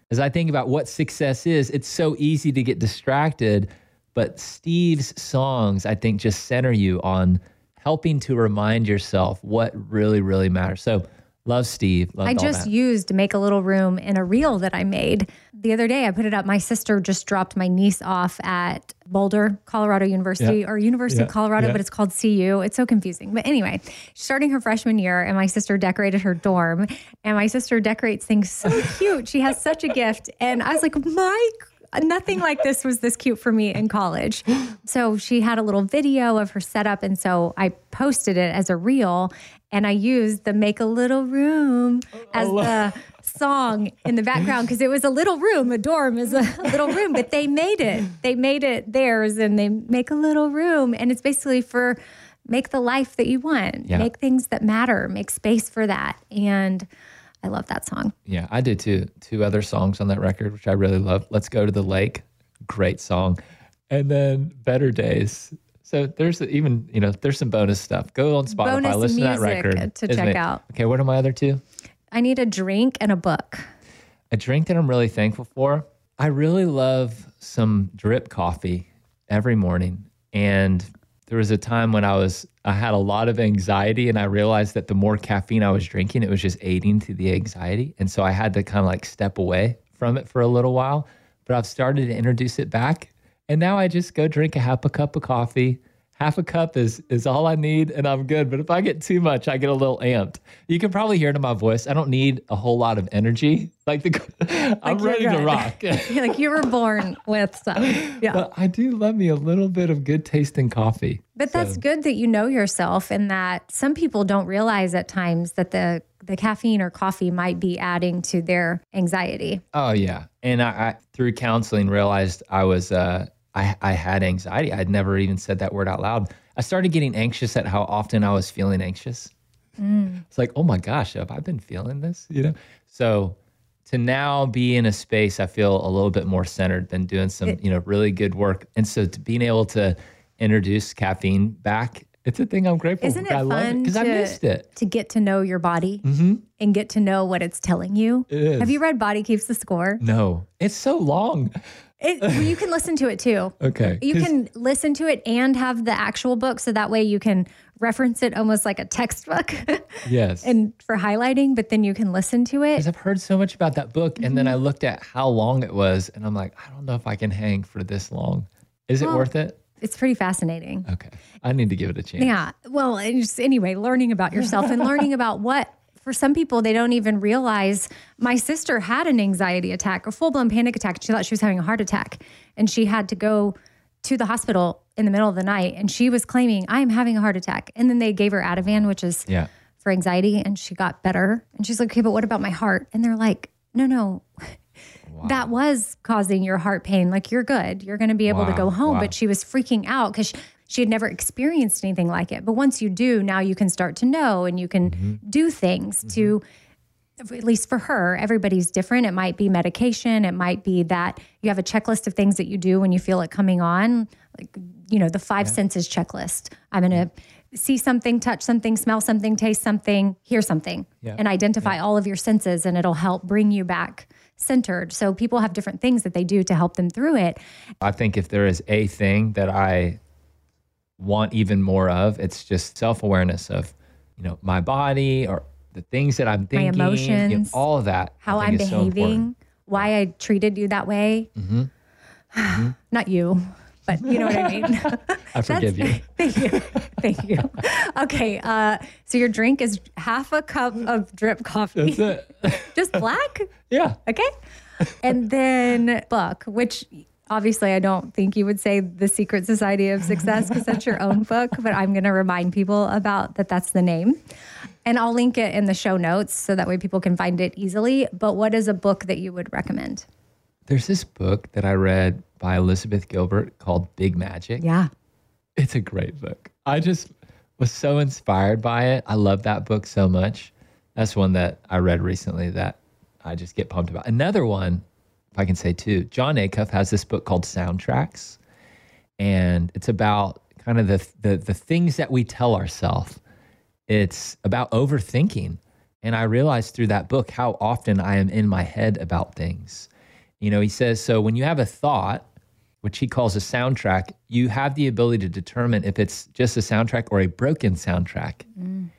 As I think about what success is, it's so easy to get distracted, but Steve's songs, I think, just center you on helping to remind yourself what really, really matters. So, love Steve. Love I all just that. used Make a Little Room in a reel that I made the other day. I put it up. My sister just dropped my niece off at Boulder, Colorado University, Yeah. or University of Colorado, Yeah. but it's called CU. It's so confusing. But anyway, starting her freshman year, and my sister decorated her dorm. And my sister decorates things so *laughs* cute. She has such a gift. And I was like, Mike, nothing like this was this cute for me in college. So she had a little video of her setup. And so I posted it as a reel and I used the Make a Little Room as oh. the song in the background because it was a little room. A dorm is a *laughs* little room, but they made it. They made it theirs and they make a little room. And it's basically for make the life that you want, Yeah. make things that matter, make space for that. And I love that song. Yeah, I did too. Two other songs on that record, which I really love. Let's Go to the Lake, great song. And then Better Days. So there's even, you know, there's some bonus stuff. Go on Spotify, Bonus listen to that record. to check it? out. Okay, what are my other two? I need a drink and a book. A drink that I'm really thankful for. I really love some drip coffee every morning. And there was a time when I was I had a lot of anxiety and I realized that the more caffeine I was drinking, it was just aiding to the anxiety. And so I had to kind of like step away from it for a little while. But I've started to introduce it back. And now I just go drink a half a cup of coffee. Half a cup is is all I need and I'm good. But if I get too much, I get a little amped. You can probably hear it in my voice. I don't need a whole lot of energy. *laughs* Like the *laughs* I'm you're ready to rock. *laughs* Like you were born with some. Yeah. But I do love me a little bit of good tasting coffee. But that's good that you know yourself and that some people don't realize at times that the the caffeine or coffee might be adding to their anxiety. Oh yeah, and I, I through counseling realized I was uh, I I had anxiety. I'd never even said that word out loud. I started getting anxious at how often I was feeling anxious. Mm. It's like, oh my gosh, have I been feeling this? You know, so to now be in a space, I feel a little bit more centered than doing some you know really good work, and so to being able to introduce caffeine back. It's a thing I'm grateful Isn't for. it I fun because I missed it. To get to know your body mm-hmm. and get to know what it's telling you. It. Have you read Body Keeps the Score? No, it's so long. It, well, you can listen to it too. Okay. You can listen to it and have the actual book so that way you can reference it almost like a textbook *laughs* Yes. and for highlighting, but then you can listen to it. Because I've heard so much about that book, and then I Mm-hmm. looked at how long it was, and I'm like, I don't know if I can hang for this long. Is it worth it? It's pretty fascinating. Okay, I need to give it a chance. Yeah. Well, just anyway, learning about yourself and learning *laughs* about what for some people they don't even realize. My sister had an anxiety attack, a full blown panic attack. She thought she was having a heart attack, and she had to go to the hospital in the middle of the night. And she was claiming, "I am having a heart attack." And then they gave her Ativan, which is Yeah. for anxiety, and she got better. And she's like, "Okay, but what about my heart?" And they're like, "No, no." That was causing your heart pain. Like you're good. You're going to be able to go home. wow. But she was freaking out because she had never experienced anything like it. But once you do, now you can start to know and you can Mm-hmm. do things to, at least for her, everybody's different. It might be medication. It might be that you have a checklist of things that you do when you feel it coming on. Like, you know, the five senses checklist. I'm going to see something, touch something, smell something, taste something, hear something, Yeah. and identify all of your senses, and it'll help bring you back centered. So people have different things that they do to help them through it. I think if there is a thing that I want even more of, it's just self awareness of, you know, my body or the things that I'm thinking, you know, emotions, all of that. How I'm is so behaving, why I treated you that way. Mm-hmm. *sighs* Not you. but you know what I mean. *laughs* *laughs* I forgive you. *laughs* Thank you. Thank you. Okay. Uh, so your drink is half a cup of drip coffee, That's it. just black. yeah. Okay. And then book, which obviously I don't think you would say the Secret Society of Success because that's your own *laughs* book, but I'm going to remind people about that that's the name. And I'll link it in the show notes so that way people can find it easily. But what is a book that you would recommend? There's this book that I read by Elizabeth Gilbert called Big Magic. Yeah. It's a great book. I just was so inspired by it. I love that book so much. That's one that I read recently that I just get pumped about. Another one, if I can say too, Jon Acuff has this book called Soundtracks, and it's about kind of the the, the things that we tell ourselves. It's about overthinking, and I realized through that book how often I am in my head about things. You know, he says so when you have a thought which he calls a soundtrack, you have the ability to determine if it's just a soundtrack or a broken soundtrack. Mm.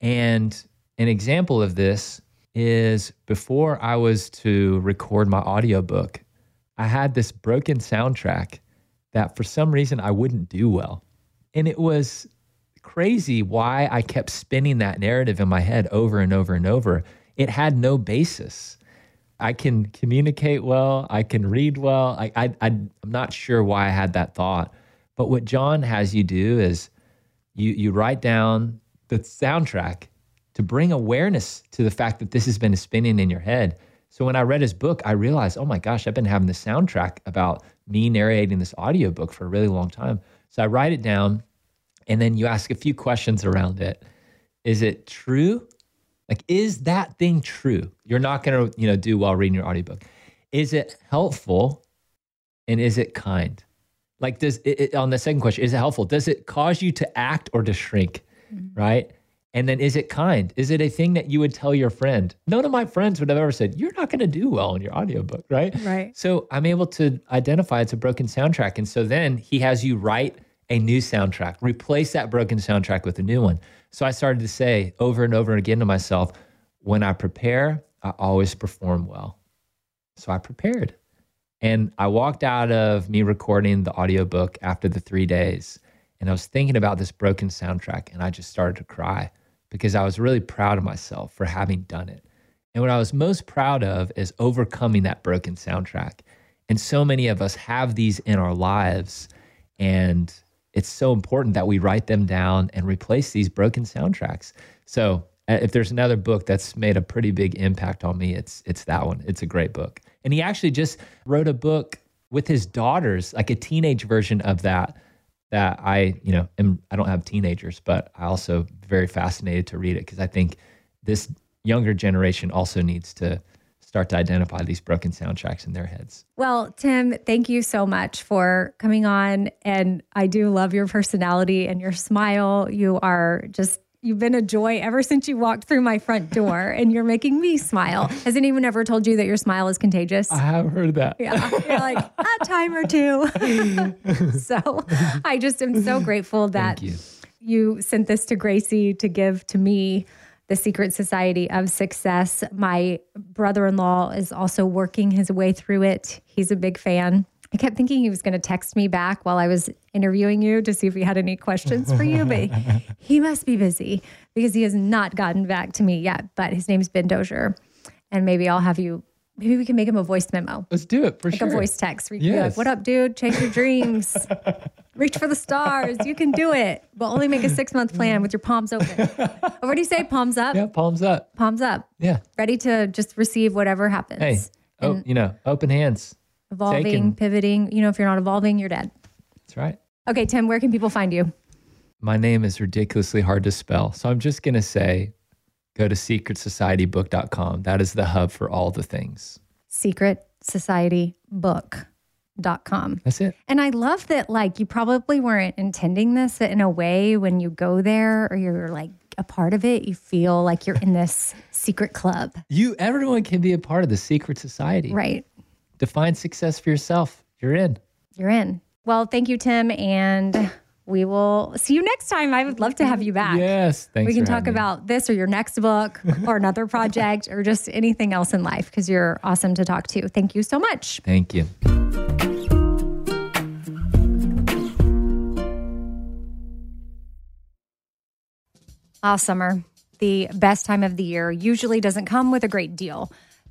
And an example of this is before I was to record my audiobook, I had this broken soundtrack that for some reason I wouldn't do well. And it was crazy why I kept spinning that narrative in my head over and over and over. It had no basis. I can communicate well. I can read well. I, I, I'm not sure why I had that thought. But what Jon has you do is you, you write down the soundtrack to bring awareness to the fact that this has been spinning in your head. So when I read his book, I realized, oh my gosh, I've been having this soundtrack about me narrating this audiobook for a really long time. So I write it down and then you ask a few questions around it. Is it true? Like, is that thing true? You're not going to, you know, do while reading your audiobook. Is it helpful? And is it kind? Like, does it, it- on the second question, is it helpful? Does it cause you to act or to shrink? Mm-hmm. Right. And then is it kind? Is it a thing that you would tell your friend? None of my friends would have ever said, You're not going to do well in your audiobook, right? Right. So I'm able to identify it's a broken soundtrack. And so then he has you write a new soundtrack, replace that broken soundtrack with a new one. So I started to say over and over again to myself, when I prepare, I always perform well. So I prepared. And I walked out of me recording the audiobook after the three days. And I was thinking about this broken soundtrack and I just started to cry because I was really proud of myself for having done it. And what I was most proud of is overcoming that broken soundtrack. And so many of us have these in our lives. And it's so important that we write them down and replace these broken soundtracks. So uh, if there's another book that's made a pretty big impact on me, it's it's that one. It's a great book. And he actually just wrote a book with his daughters, like a teenage version of that that I, you know, am I don't have teenagers, but I also very fascinated to read it because I think this younger generation also needs to start to identify these broken soundtracks in their heads. Well, Tim, thank you so much for coming on. And I do love your personality and your smile. You are just, you've been a joy ever since you walked through my front door *laughs* and you're making me smile. Has anyone ever told you that your smile is contagious? I have heard that. Yeah. You're like, a time or two. *laughs* so I just am so grateful that you. you sent this to Gracie to give to me the Secret Society of Success. My brother in law is also working his way through it. He's a big fan. I kept thinking he was going to text me back while I was interviewing you to see if he had any questions for you, but *laughs* he must be busy because he has not gotten back to me yet. But his name's Ben Dozier. And maybe I'll have you, maybe we can make him a voice memo Let's do it for like sure. a voice text. Where you can be Yes. like, what up, dude? Chase your dreams. *laughs* Reach for the stars. You can do it. But only make a six month plan with your palms open. Or *laughs* what do you say? Palms up? Yeah, palms up. Palms up. Yeah. Ready to just receive whatever happens. Hey, oh, you know, open hands. Evolving, taken. pivoting. You know, if you're not evolving, you're dead. That's right. Okay, Tim, where can people find you? My name is ridiculously hard to spell. So I'm just going to say go to secretsocietybook.com. That is the hub for all the things. secretsocietybook.com. That's it. And I love that, like, you probably weren't intending this in a way when you go there or you're like a part of it, you feel like you're in this secret club. You, everyone can be a part of the secret society. Right define success for yourself. You're in. You're in. Well, thank you, Tim. And we will see you next time. I would love to have you back. Yes. Thanks. We can talk about me. this or your next book or another *laughs* project or just anything else in life because you're awesome to talk to. Thank you so much. Thank you. Ah, summer, the best time of the year, usually doesn't come with a great deal.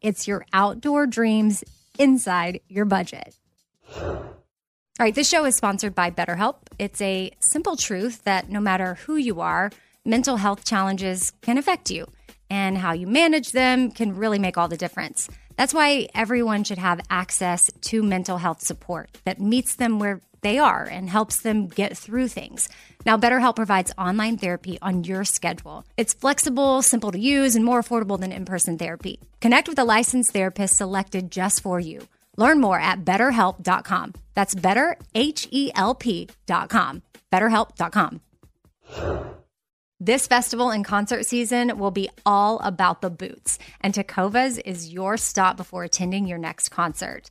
It's your outdoor dreams inside your budget. All right, this show is sponsored by BetterHelp. It's a simple truth that no matter who you are, mental health challenges can affect you, and how you manage them can really make all the difference. That's why everyone should have access to mental health support that meets them where they are and helps them get through things. Now, BetterHelp provides online therapy on your schedule. It's flexible, simple to use, and more affordable than in person therapy. Connect with a licensed therapist selected just for you. Learn more at betterhelp.com. That's better, H E L P.com. BetterHelp.com. This festival and concert season will be all about the boots, and Tecovas is your stop before attending your next concert.